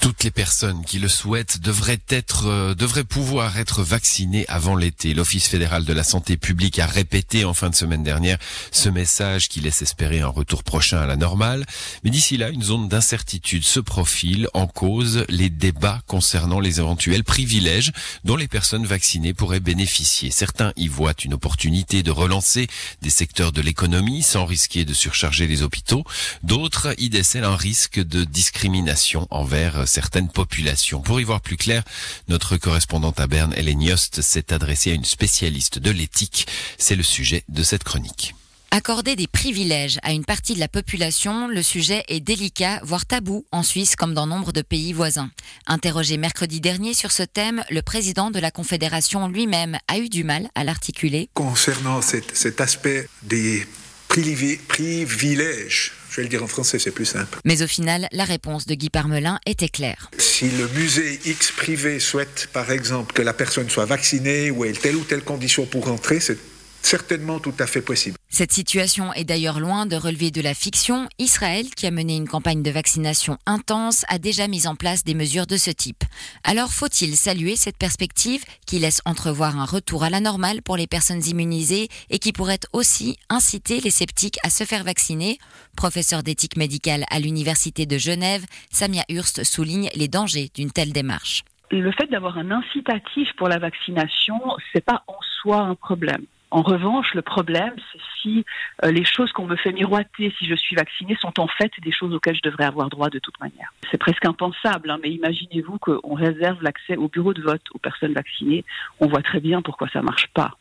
Toutes les personnes qui le souhaitent devraient être, euh, devraient pouvoir être vaccinées avant l'été. L'Office fédéral de la santé publique a répété en fin de semaine dernière ce message qui laisse espérer un retour prochain à la normale. Mais d'ici là, une zone d'incertitude se profile en cause les débats concernant les éventuels privilèges dont les personnes vaccinées pourraient bénéficier. Certains y voient une opportunité de relancer des secteurs de l'économie sans risquer de surcharger les hôpitaux. D'autres y décèlent un risque de discrimination envers certaines populations. Pour y voir plus clair, notre correspondante à Berne, Hélène Yost, s'est adressée à une spécialiste de l'éthique. C'est le sujet de cette chronique. Accorder des privilèges à une partie de la population, le sujet est délicat, voire tabou en Suisse comme dans nombre de pays voisins. Interrogé mercredi dernier sur ce thème, le président de la Confédération lui-même a eu du mal à l'articuler. Concernant cet, cet aspect des privilèges, je vais le dire en français, c'est plus simple. Mais au final, la réponse de Guy Parmelin était claire. Si le musée X privé souhaite, par exemple, que la personne soit vaccinée ou ait telle ou telle condition pour entrer, c'est certainement tout à fait possible. Cette situation est d'ailleurs loin de relever de la fiction. Israël, qui a mené une campagne de vaccination intense, a déjà mis en place des mesures de ce type. Alors faut-il saluer cette perspective qui laisse entrevoir un retour à la normale pour les personnes immunisées et qui pourrait aussi inciter les sceptiques à se faire vacciner? Professeur d'éthique médicale à l'Université de Genève, Samia Hurst souligne les dangers d'une telle démarche. Le fait d'avoir un incitatif pour la vaccination, c'est pas en soi un problème. En revanche, le problème, c'est si euh, les choses qu'on me fait miroiter si je suis vaccinée sont en fait des choses auxquelles je devrais avoir droit de toute manière. C'est presque impensable, hein, mais imaginez-vous qu'on réserve l'accès au bureau de vote aux personnes vaccinées. On voit très bien pourquoi ça marche pas.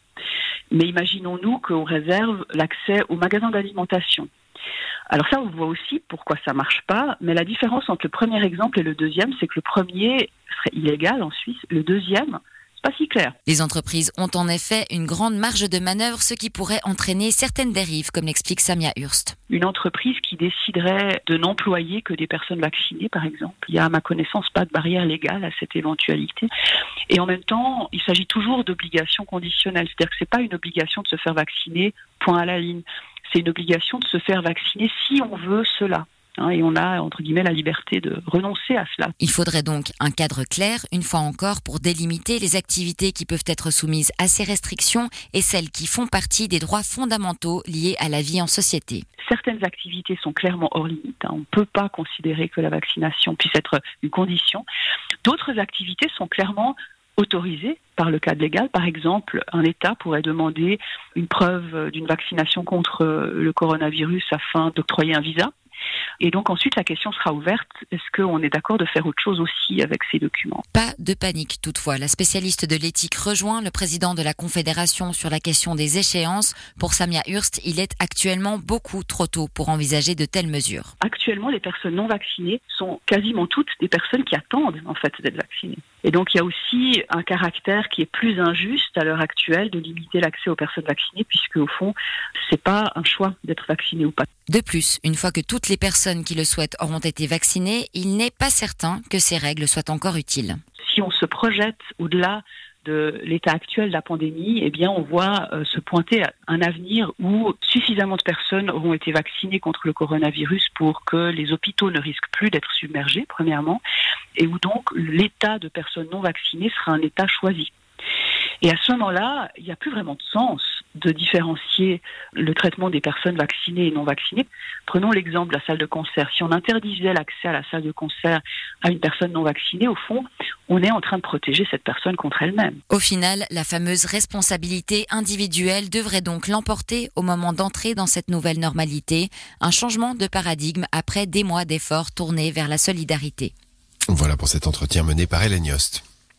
Mais imaginons-nous qu'on réserve l'accès aux magasins d'alimentation. Alors ça, on voit aussi pourquoi ça marche pas, mais la différence entre le premier exemple et le deuxième, c'est que le premier serait illégal en Suisse, le deuxième, pas si clair. Les entreprises ont en effet une grande marge de manœuvre, ce qui pourrait entraîner certaines dérives, comme l'explique Samia Hurst. Une entreprise qui déciderait de n'employer que des personnes vaccinées, par exemple, il y a à ma connaissance pas de barrière légale à cette éventualité. Et en même temps, il s'agit toujours d'obligations conditionnelles, c'est-à-dire que c'est pas une obligation de se faire vacciner, point à la ligne. C'est une obligation de se faire vacciner si on veut cela. Hein, et on a, entre guillemets, la liberté de renoncer à cela. Il faudrait donc un cadre clair, une fois encore, pour délimiter les activités qui peuvent être soumises à ces restrictions et celles qui font partie des droits fondamentaux liés à la vie en société. Certaines activités sont clairement hors limite. Hein. On ne peut pas considérer que la vaccination puisse être une condition. D'autres activités sont clairement autorisées par le cadre légal. Par exemple, un État pourrait demander une preuve d'une vaccination contre le coronavirus afin d'octroyer un visa. Et donc ensuite, la question sera ouverte. Est-ce qu'on est d'accord de faire autre chose aussi avec ces documents? Pas de panique toutefois. La spécialiste de l'éthique rejoint le président de la Confédération sur la question des échéances. Pour Samia Hurst, il est actuellement beaucoup trop tôt pour envisager de telles mesures. Actuellement, les personnes non vaccinées sont quasiment toutes des personnes qui attendent en fait d'être vaccinées. Et donc il y a aussi un caractère qui est plus injuste à l'heure actuelle de limiter l'accès aux personnes vaccinées puisque au fond, c'est pas un choix d'être vacciné ou pas. De plus, une fois que toutes les personnes qui le souhaitent auront été vaccinées, il n'est pas certain que ces règles soient encore utiles. Si on se projette au-delà de l'état actuel de la pandémie, eh bien, on voit euh, se pointer un avenir où suffisamment de personnes auront été vaccinées contre le coronavirus pour que les hôpitaux ne risquent plus d'être submergés, premièrement, et où donc l'état de personnes non vaccinées sera un état choisi. Et à ce moment-là, il n'y a plus vraiment de sens de différencier le traitement des personnes vaccinées et non vaccinées. Prenons l'exemple de la salle de concert. Si on interdisait l'accès à la salle de concert à une personne non vaccinée, au fond, on est en train de protéger cette personne contre elle-même. Au final, la fameuse responsabilité individuelle devrait donc l'emporter au moment d'entrer dans cette nouvelle normalité, un changement de paradigme après des mois d'efforts tournés vers la solidarité. Voilà pour cet entretien mené par Hélène Yost.